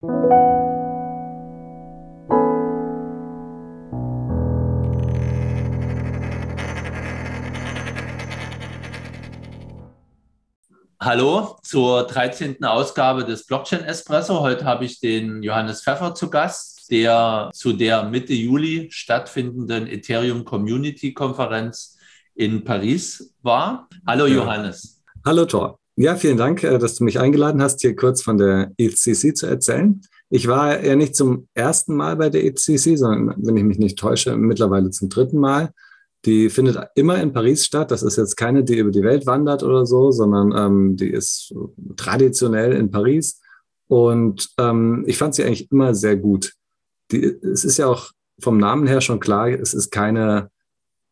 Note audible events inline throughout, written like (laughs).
Hallo zur 13. Ausgabe des Blockchain Espresso. Heute habe ich den Johannes Pfeffer zu Gast, der zu der Mitte Juli stattfindenden Ethereum Community Konferenz in Paris war. Hallo Johannes. Hallo Thor. Ja, vielen Dank, äh, dass du mich eingeladen hast, hier kurz von der ECC zu erzählen. Ich war ja nicht zum ersten Mal bei der ECC, sondern, wenn ich mich nicht täusche, mittlerweile zum dritten Mal. Die findet immer in Paris statt. Das ist jetzt keine, die über die Welt wandert oder so, sondern ähm, die ist traditionell in Paris. Und ähm, ich fand sie eigentlich immer sehr gut. Die, es ist ja auch vom Namen her schon klar, es ist keine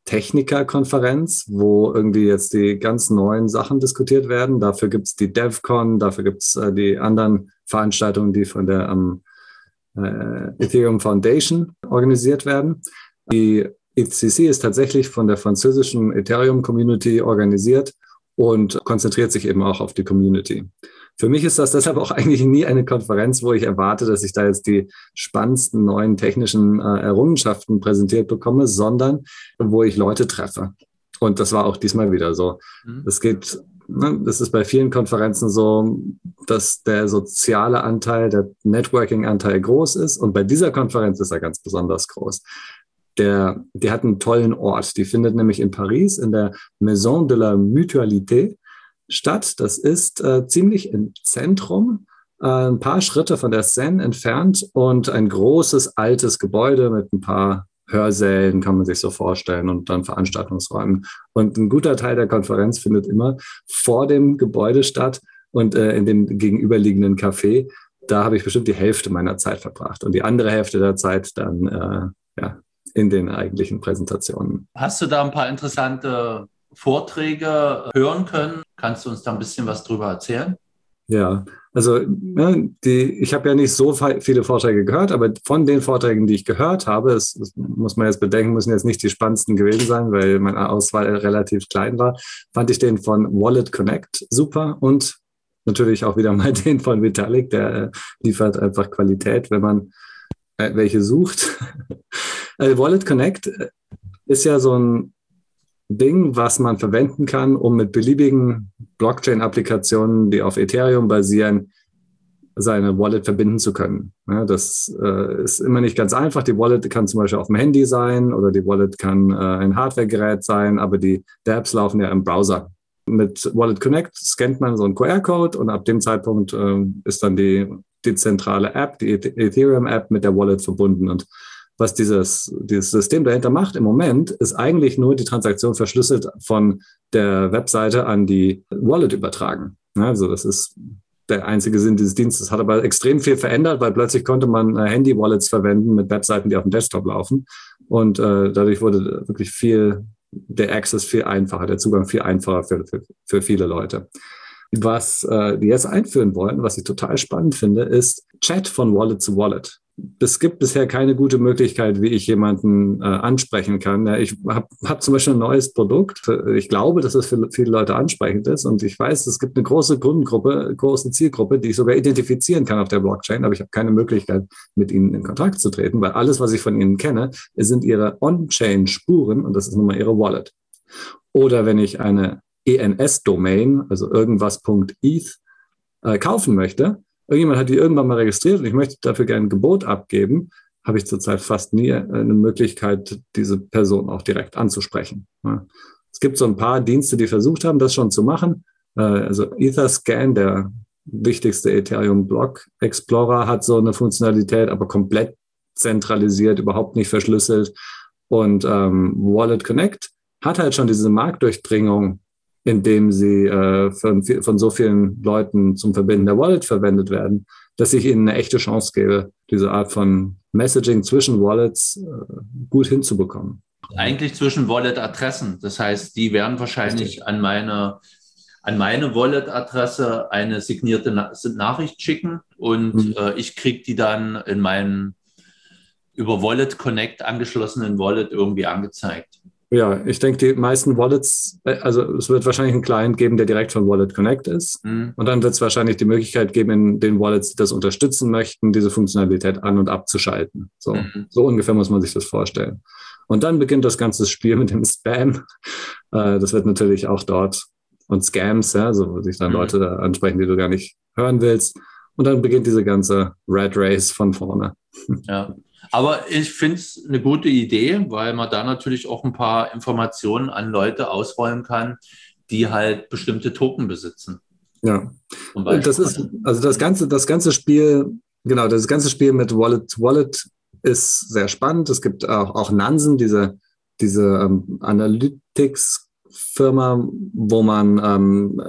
Technikerkonferenz, wo irgendwie jetzt die ganz neuen Sachen diskutiert werden. Dafür gibt es die DevCon, dafür gibt es äh, die anderen Veranstaltungen, die von der ähm, äh, Ethereum Foundation organisiert werden. Die ECC ist tatsächlich von der französischen Ethereum Community organisiert und konzentriert sich eben auch auf die Community. Für mich ist das deshalb auch (laughs) eigentlich nie eine Konferenz, wo ich erwarte, dass ich da jetzt die spannendsten neuen technischen äh, Errungenschaften präsentiert bekomme, sondern wo ich Leute treffe. Und das war auch diesmal wieder so. Mhm. Es geht, ne, das ist bei vielen Konferenzen so, dass der soziale Anteil, der Networking-Anteil groß ist. Und bei dieser Konferenz ist er ganz besonders groß der, die hat einen tollen Ort. Die findet nämlich in Paris in der Maison de la Mutualité statt. Das ist äh, ziemlich im Zentrum, äh, ein paar Schritte von der Seine entfernt und ein großes altes Gebäude mit ein paar Hörsälen, kann man sich so vorstellen, und dann Veranstaltungsräumen. Und ein guter Teil der Konferenz findet immer vor dem Gebäude statt und äh, in dem gegenüberliegenden Café. Da habe ich bestimmt die Hälfte meiner Zeit verbracht und die andere Hälfte der Zeit dann äh, ja, in den eigentlichen Präsentationen. Hast du da ein paar interessante Vorträge hören können? Kannst du uns da ein bisschen was drüber erzählen? Ja, also ne, die, ich habe ja nicht so viele Vorträge gehört, aber von den Vorträgen, die ich gehört habe, das, das muss man jetzt bedenken, müssen jetzt nicht die spannendsten gewesen sein, weil meine Auswahl relativ klein war, fand ich den von Wallet Connect super und natürlich auch wieder mal (laughs) den von Vitalik, der äh, liefert einfach Qualität, wenn man äh, welche sucht. (laughs) Also Wallet Connect äh, ist ja so ein Ding, was man verwenden kann, um mit beliebigen Blockchain-Applikationen, die auf Ethereum basieren, seine Wallet verbinden zu können. Ja, das äh, ist immer nicht ganz einfach. Die Wallet kann zum Beispiel auf dem Handy sein oder die Wallet kann äh, ein Hardware-Gerät sein, aber die Apps laufen ja im Browser. Mit Wallet Connect scannt man so einen QR-Code und ab dem Zeitpunkt äh, ist dann die dezentrale App, die Ethereum-App mit der Wallet verbunden. Und was dieses, dieses System dahinter macht im Moment, ist eigentlich nur die Transaktion verschlüsselt von der Webseite an die Wallet übertragen. Also das ist der einzige Sinn dieses Dienstes. Hat aber extrem viel verändert, weil plötzlich konnte man äh, Handy-Wallets verwenden mit Webseiten, die auf dem Desktop laufen. Und äh, dadurch wurde wirklich viel, der Access viel einfacher, der Zugang viel einfacher für, für, für viele Leute. Was äh, die jetzt einführen wollen, was ich total spannend finde, ist Chat von Wallet zu Wallet es gibt bisher keine gute Möglichkeit, wie ich jemanden äh, ansprechen kann. Ja, ich habe hab zum Beispiel ein neues Produkt. Ich glaube, dass es für viele Leute ansprechend ist. Und ich weiß, es gibt eine große Kundengruppe, große Zielgruppe, die ich sogar identifizieren kann auf der Blockchain. Aber ich habe keine Möglichkeit, mit ihnen in Kontakt zu treten, weil alles, was ich von ihnen kenne, sind ihre On-Chain-Spuren und das ist nun mal ihre Wallet. Oder wenn ich eine ENS-Domain, also irgendwas.eth, äh, kaufen möchte, irgendjemand hat die irgendwann mal registriert und ich möchte dafür gerne ein Gebot abgeben, habe ich zurzeit fast nie äh, eine Möglichkeit, diese Person auch direkt anzusprechen. Es gibt so ein paar Dienste, die versucht haben, das schon zu machen. Äh, also Etherscan, der wichtigste Ethereum Block Explorer, hat so eine Funktionalität, aber komplett zentralisiert, überhaupt nicht verschlüsselt. Und ähm, Wallet Connect hat halt schon diese Marktdurchdringung indem sie äh, von, von so vielen Leuten zum Verbinden der Wallet verwendet werden, dass ich ihnen eine echte Chance gebe, diese Art von Messaging zwischen Wallets äh, gut hinzubekommen. Eigentlich zwischen Wallet-Adressen. Das heißt, die werden wahrscheinlich an meine an meine Wallet-Adresse eine signierte Na Nachricht schicken und mhm. äh, ich kriege die dann in meinen über Wallet Connect angeschlossenen Wallet irgendwie angezeigt. Ja, ich denke, die meisten Wallets, äh, also es wird wahrscheinlich einen Client geben, der direkt von Wallet Connect ist. Mhm. Und dann wird es wahrscheinlich die Möglichkeit geben, in den Wallets, die das unterstützen möchten, diese Funktionalität an- und abzuschalten. So, mhm. so ungefähr muss man sich das vorstellen. Und dann beginnt das ganze Spiel mit dem Spam. (laughs) Äh, das wird natürlich auch dort und Scams, ja, so wo sich dann mhm. Leute ansprechen, die du gar nicht hören willst. Und dann beginnt diese ganze Red Race von vorne. Ja, (laughs) aber ich finde es eine gute Idee, weil man da natürlich auch ein paar Informationen an Leute ausrollen kann, die halt bestimmte Token besitzen. Ja. Das ist, also das ganze, das ganze Spiel, genau, das ganze Spiel mit Wallet Wallet ist sehr spannend. Es gibt auch, auch Nansen, diese, diese ähm, Analytics-Firma, wo man ähm,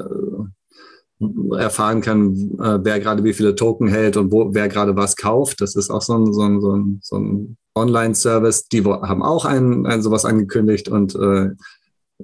erfahren kann, äh, wer gerade wie viele Token hält und wo, wer gerade was kauft. Das ist auch so ein, so ein, so ein, so ein Online-Service. Die haben auch ein, ein sowas angekündigt und äh,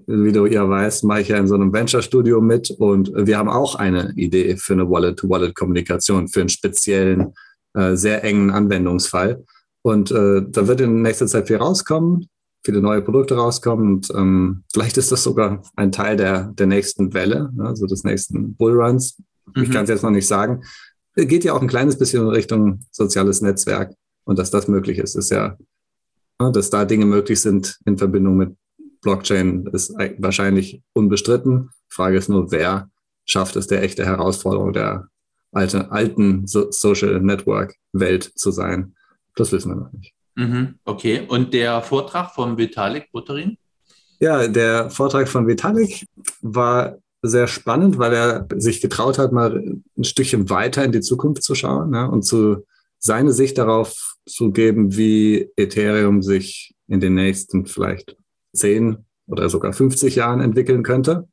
wie du ja weißt, mache ich ja in so einem Venture-Studio mit und wir haben auch eine Idee für eine Wallet-to-Wallet-Kommunikation, für einen speziellen, äh, sehr engen Anwendungsfall. Und äh, da wird in nächster Zeit viel rauskommen viele neue Produkte rauskommen. Und ähm, vielleicht ist das sogar ein Teil der, der nächsten Welle, ne, also des nächsten Bullruns. Mhm. Ich kann es jetzt noch nicht sagen. Geht ja auch ein kleines bisschen in Richtung soziales Netzwerk. Und dass das möglich ist, ist ja, ne, dass da Dinge möglich sind in Verbindung mit Blockchain, ist wahrscheinlich unbestritten. Die Frage ist nur, wer schafft es, der echte Herausforderung der alte, alten so Social Network Welt zu sein. Das wissen wir noch nicht. Mhm, okay, und der Vortrag von Vitalik Buterin? Ja, der Vortrag von Vitalik war sehr spannend, weil er sich getraut hat, mal ein Stückchen weiter in die Zukunft zu schauen ne, und zu seine Sicht darauf zu geben, wie Ethereum sich in den nächsten vielleicht 10 oder sogar 50 Jahren entwickeln könnte.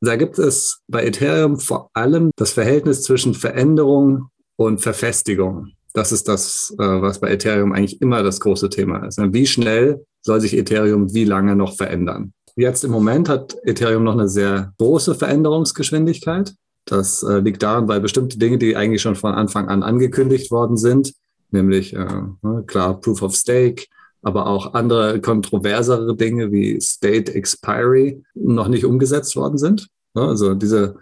Da gibt es bei Ethereum vor allem das Verhältnis zwischen Veränderung und Verfestigung. Das ist das, äh, was bei Ethereum eigentlich immer das große Thema ist. Wie schnell soll sich Ethereum wie lange noch verändern? Jetzt im Moment hat Ethereum noch eine sehr große Veränderungsgeschwindigkeit. Das äh, liegt daran, weil bestimmte Dinge, die eigentlich schon von Anfang an angekündigt worden sind, nämlich äh, ne, klar Proof of Stake, aber auch andere kontroversere Dinge wie State Expiry noch nicht umgesetzt worden sind. Also diese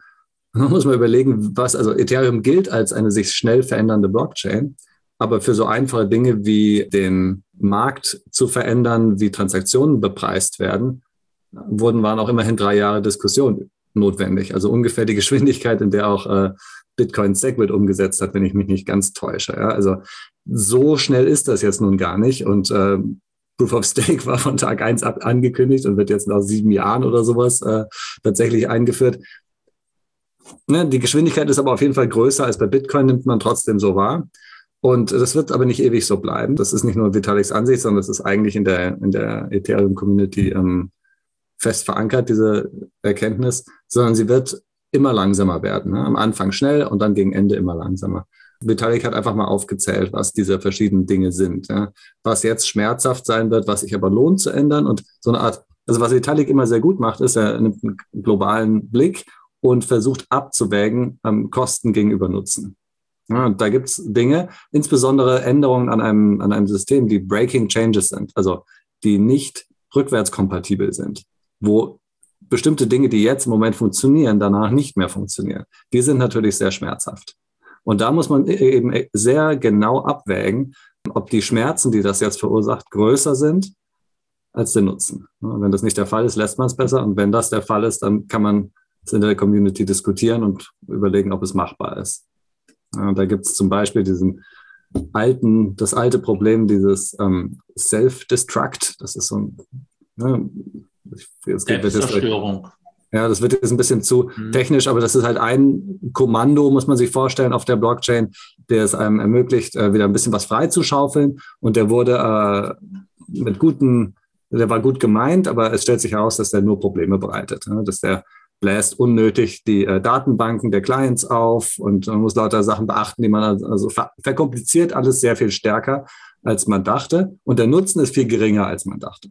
man muss man überlegen, was, also Ethereum gilt als eine sich schnell verändernde Blockchain, aber für so einfache Dinge wie den Markt zu verändern, wie Transaktionen bepreist werden, wurden, waren auch immerhin drei Jahre Diskussion notwendig. Also ungefähr die Geschwindigkeit, in der auch äh, Bitcoin Segwit umgesetzt hat, wenn ich mich nicht ganz täusche. Ja? Also so schnell ist das jetzt nun gar nicht. Und äh, Proof of Stake war von Tag eins ab angekündigt und wird jetzt nach sieben Jahren oder sowas äh, tatsächlich eingeführt. Ne, die Geschwindigkeit ist aber auf jeden Fall größer als bei Bitcoin, nimmt man trotzdem so wahr. Und das wird aber nicht ewig so bleiben. Das ist nicht nur Vitaliks Ansicht, sondern das ist eigentlich in der, in der Ethereum-Community ähm, fest verankert, diese Erkenntnis, sondern sie wird immer langsamer werden. Ne? Am Anfang schnell und dann gegen Ende immer langsamer. Vitalik hat einfach mal aufgezählt, was diese verschiedenen Dinge sind. Ja? Was jetzt schmerzhaft sein wird, was sich aber lohnt zu ändern und so eine Art, also was Vitalik immer sehr gut macht, ist, er nimmt einen globalen Blick und versucht abzuwägen ähm, Kosten gegenüber Nutzen. Ja, da gibt es Dinge, insbesondere Änderungen an einem, an einem System, die Breaking Changes sind, also die nicht rückwärtskompatibel sind, wo bestimmte Dinge, die jetzt im Moment funktionieren, danach nicht mehr funktionieren. Die sind natürlich sehr schmerzhaft. Und da muss man e-, eben sehr genau abwägen, ob die Schmerzen, die das jetzt verursacht, größer sind als der Nutzen. Wenn das nicht der Fall ist, lässt man es besser. Und wenn das der Fall ist, dann kann man in der Community diskutieren und überlegen, ob es machbar ist. Da gibt es zum Beispiel diesen alten, das alte Problem dieses ähm, Self-Destruct. Das ist so ein ne, Selbstzerstörung. Ja, das wird jetzt ein bisschen zu mhm. technisch, aber das ist halt ein Kommando, muss man sich vorstellen, auf der Blockchain, der es einem ermöglicht, äh, wieder ein bisschen was freizuschaufeln. Und der wurde äh, mit guten, der war gut gemeint, aber es stellt sich heraus, dass der nur Probleme bereitet. Ne? Dass der bläst unnötig die äh, Datenbanken der Clients auf und man muss lauter Sachen beachten, die man also ver verkompliziert alles sehr viel stärker, als man dachte. Und der Nutzen ist viel geringer, als man dachte.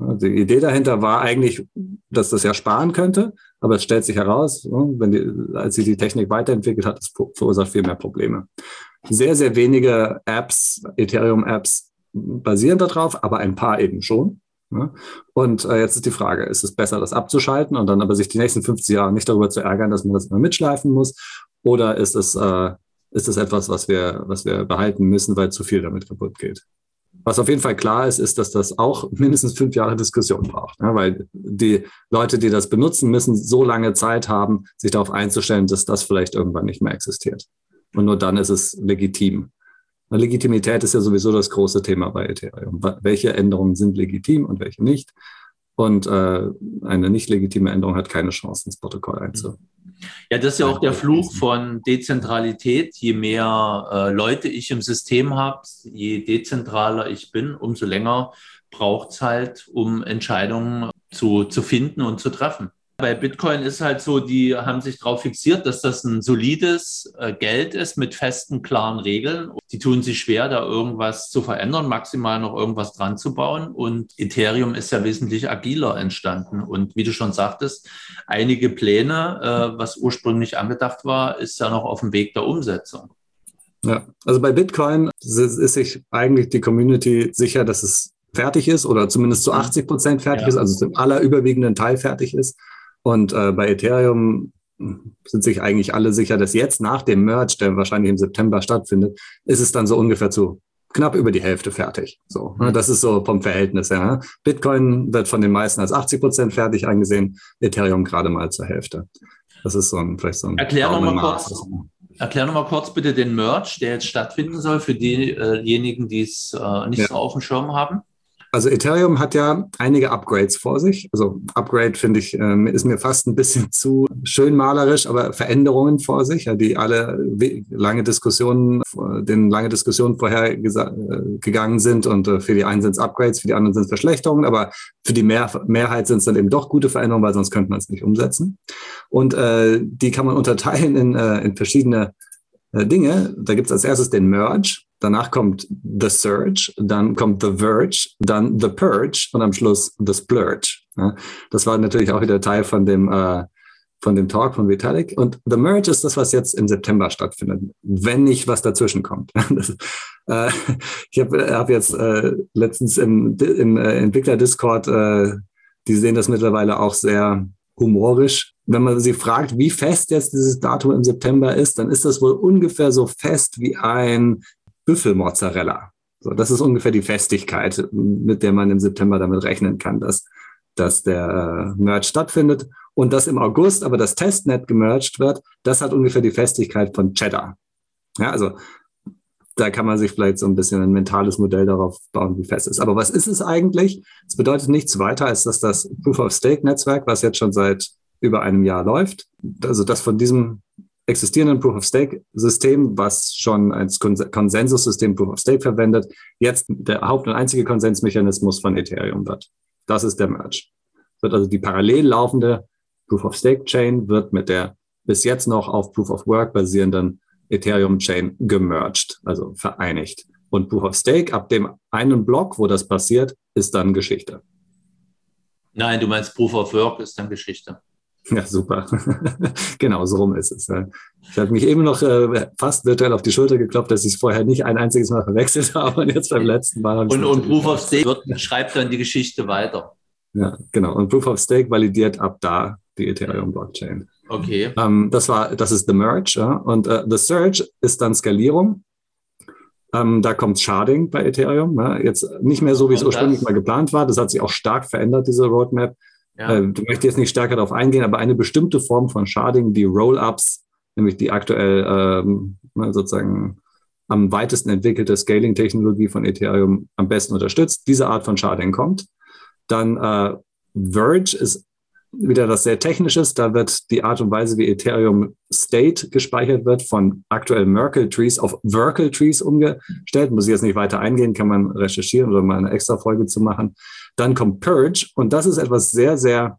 Die Idee dahinter war eigentlich, dass das ja sparen könnte, aber es stellt sich heraus, wenn die, als sie die Technik weiterentwickelt hat, es verursacht viel mehr Probleme. Sehr, sehr wenige Apps, Ethereum-Apps basieren darauf, aber ein paar eben schon. Ne? Und äh, jetzt ist die Frage, ist es besser, das abzuschalten und dann aber sich die nächsten 50 Jahre nicht darüber zu ärgern, dass man das immer mitschleifen muss? Oder ist es, äh, ist es etwas, was wir, was wir behalten müssen, weil zu viel damit kaputt geht? Was auf jeden Fall klar ist, ist, dass das auch mindestens fünf Jahre Diskussion braucht, ne? weil die Leute, die das benutzen, müssen so lange Zeit haben, sich darauf einzustellen, dass das vielleicht irgendwann nicht mehr existiert. Und nur dann ist es legitim. Legitimität ist ja sowieso das große Thema bei Ethereum. Welche Änderungen sind legitim und welche nicht? Und äh, eine nicht legitime Änderung hat keine Chance, ins Protokoll einzubauen. Ja, das ist ja auch der Fluch von Dezentralität. Je mehr äh, Leute ich im System habe, je dezentraler ich bin, umso länger braucht es halt, um Entscheidungen zu, zu finden und zu treffen. Bei Bitcoin ist halt so, die haben sich darauf fixiert, dass das ein solides äh, Geld ist mit festen, klaren Regeln. Die tun sich schwer, da irgendwas zu verändern, maximal noch irgendwas dran zu bauen. Und Ethereum ist ja wesentlich agiler entstanden. Und wie du schon sagtest, einige Pläne, äh, was ursprünglich angedacht war, ist ja noch auf dem Weg der Umsetzung. Ja, also bei Bitcoin ist sich eigentlich die Community sicher, dass es fertig ist oder zumindest zu 80 Prozent fertig ja. ist, also zum allerüberwiegenden Teil fertig ist. Und äh, bei Ethereum sind sich eigentlich alle sicher, dass jetzt nach dem Merge, der wahrscheinlich im September stattfindet, ist es dann so ungefähr zu knapp über die Hälfte fertig. So, ne? das ist so vom Verhältnis her. Bitcoin wird von den meisten als 80 Prozent fertig angesehen, Ethereum gerade mal zur Hälfte. Das ist so ein, vielleicht so ein. Erklär nochmal kurz. Erklär noch mal kurz bitte den Merge, der jetzt stattfinden soll, für diejenigen, die es äh, nicht ja. so auf dem Schirm haben. Also Ethereum hat ja einige Upgrades vor sich. Also Upgrade finde ich, äh, ist mir fast ein bisschen (laughs) zu schön malerisch, aber Veränderungen vor sich, ja, die alle lange Diskussionen, den lange Diskussionen vorher äh, gegangen sind. Und äh, für die einen sind es Upgrades, für die anderen sind es Verschlechterungen, aber für die Mehr Mehrheit sind es dann eben doch gute Veränderungen, weil sonst könnte man es nicht umsetzen. Und äh, die kann man unterteilen in, äh, in verschiedene äh, Dinge. Da gibt es als erstes den Merge. Danach kommt The Surge, dann kommt The Verge, dann The Purge und am Schluss The Splurge. Ja, das war natürlich auch wieder Teil von dem, äh, von dem Talk von Vitalik. Und The Merge ist das, was jetzt im September stattfindet, wenn nicht was dazwischen kommt. (laughs) das, äh, ich habe hab jetzt äh, letztens im, im äh, Entwickler-Discord, äh, die sehen das mittlerweile auch sehr humorisch. Wenn man sie fragt, wie fest jetzt dieses Datum im September ist, dann ist das wohl ungefähr so fest wie ein Büffelmozzarella. So, das ist ungefähr die Festigkeit, mit der man im September damit rechnen kann, dass, dass der äh, Merge stattfindet. Und dass im August aber das Testnet gemerged wird, das hat ungefähr die Festigkeit von Cheddar. Ja, also da kann man sich vielleicht so ein bisschen ein mentales Modell darauf bauen, wie fest es ist. Aber was ist es eigentlich? Es bedeutet nichts weiter, als dass das Proof-of-Stake-Netzwerk, was jetzt schon seit über einem Jahr läuft, also das von diesem existierenden Proof-of-Stake-System, was schon als Konsensussystem Proof-of-Stake verwendet, jetzt der Haupt- und einzige Konsensmechanismus von Ethereum wird. Das ist der Merge. Wird also die parallel laufende Proof-of-Stake-Chain wird mit der bis jetzt noch auf Proof-of-Work basierenden Ethereum-Chain gemerged, also vereinigt. Und Proof-of-Stake ab dem einen Block, wo das passiert, ist dann Geschichte. Nein, du meinst Proof-of-Work ist dann Geschichte. (laughs) Ja, super. (laughs) genau, so rum ist es. Ich habe mich eben noch äh, fast virtuell auf die Schulter geklopft, dass ich es vorher nicht ein einziges Mal verwechselt (laughs) habe und jetzt beim letzten Mal. Und, und Proof of Stake wird, schreibt dann die Geschichte weiter. Ja, genau. Und Proof of Stake validiert ab da die Ethereum-Blockchain. Okay. Ähm, das war, das ist the Merge. Ja? Und äh, the Surge ist dann Skalierung. Ähm, da kommt Sharding bei Ethereum. Ja? Jetzt nicht mehr so, wie es ursprünglich mal geplant war. Das hat sich auch stark verändert, diese Roadmap. Ja. Äh, du möchtest jetzt nicht stärker darauf eingehen, aber eine bestimmte Form von Sharding, die Roll-Ups, nämlich die aktuell ähm, sozusagen am weitesten entwickelte Scaling-Technologie von Ethereum am besten unterstützt. Diese Art von Sharding kommt. Dann äh, Verge ist wieder das sehr Technisches. Da wird die Art und Weise, wie Ethereum State gespeichert wird, von aktuell Merkle Trees auf Verkle Trees umgestellt. Muss ich jetzt nicht weiter eingehen, kann man recherchieren oder mal eine extra Folge zu machen. Dann kommt Purge und das ist etwas sehr, sehr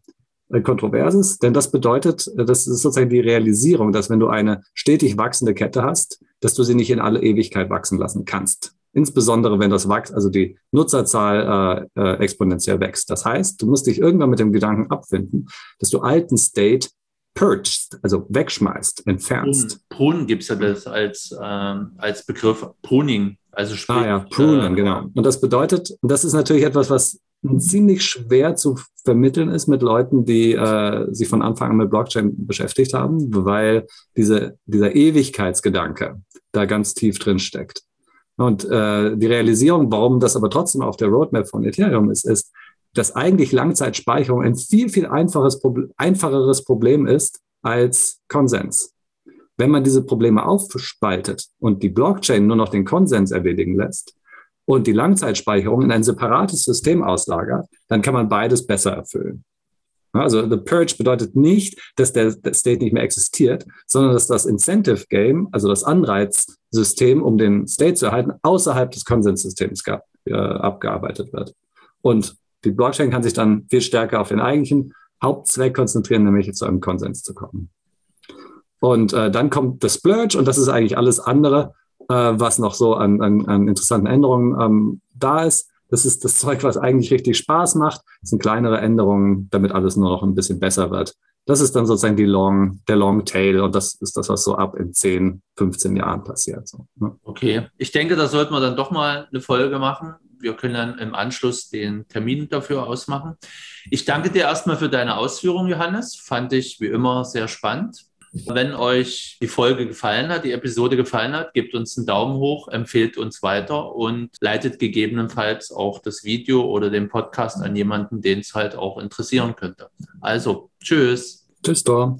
äh, Kontroverses, denn das bedeutet, äh, das ist sozusagen die Realisierung, dass wenn du eine stetig wachsende Kette hast, dass du sie nicht in alle Ewigkeit wachsen lassen kannst. Insbesondere wenn das wächst, also die Nutzerzahl äh, äh, exponentiell wächst. Das heißt, du musst dich irgendwann mit dem Gedanken abfinden, dass du alten State purged, also wegschmeißt, entfernst. Prunen gibt es ja das als, ähm, als Begriff Pruning. Also sprich, ah ja, Prunen, äh, genau. Und das bedeutet, und das ist natürlich etwas, was ziemlich schwer zu vermitteln ist mit Leuten, die äh, sich von Anfang an mit Blockchain beschäftigt haben, weil diese, dieser Ewigkeitsgedanke da ganz tief drin steckt. Und äh, die Realisierung, warum das aber trotzdem auf der Roadmap von Ethereum ist, ist, dass eigentlich Langzeitspeicherung ein viel, viel einfaches, einfacheres Problem ist als Konsens. Wenn man diese Probleme aufspaltet und die Blockchain nur noch den Konsens erledigen lässt und die Langzeitspeicherung in ein separates System auslagert, dann kann man beides besser erfüllen. Also The Purge bedeutet nicht, dass der, State nicht mehr existiert, sondern dass das Incentive Game, also das Anreizsystem, um den State zu erhalten, außerhalb des Konsenssystems äh, abgearbeitet wird. Und die Blockchain kann sich dann viel stärker auf den eigentlichen Hauptzweck konzentrieren, nämlich zu einem Konsens zu kommen. Und äh, dann kommt das Splurge und das ist eigentlich alles andere, was noch so an, an, an interessanten Änderungen ähm, da ist. Das ist das Zeug, was eigentlich richtig Spaß macht. Das sind kleinere Änderungen, damit alles nur noch ein bisschen besser wird. Das ist dann sozusagen die Long, der Long Tail und das ist das, was so ab in 10, 15 Jahren passiert. So, ne? Okay, ich denke, da sollten wir dann doch mal eine Folge machen wir können dann im Anschluss den Termin dafür ausmachen. Ich danke dir erstmal für deine Ausführungen, Johannes. Fand ich wie immer sehr spannend. Wenn euch die Folge gefallen hat, die Episode gefallen hat, gebt uns einen Daumen hoch, empfehlt uns weiter und leitet gegebenenfalls auch das Video oder den Podcast an jemanden, den es halt auch interessieren könnte. Also, tschüss. Tschüss, Dor.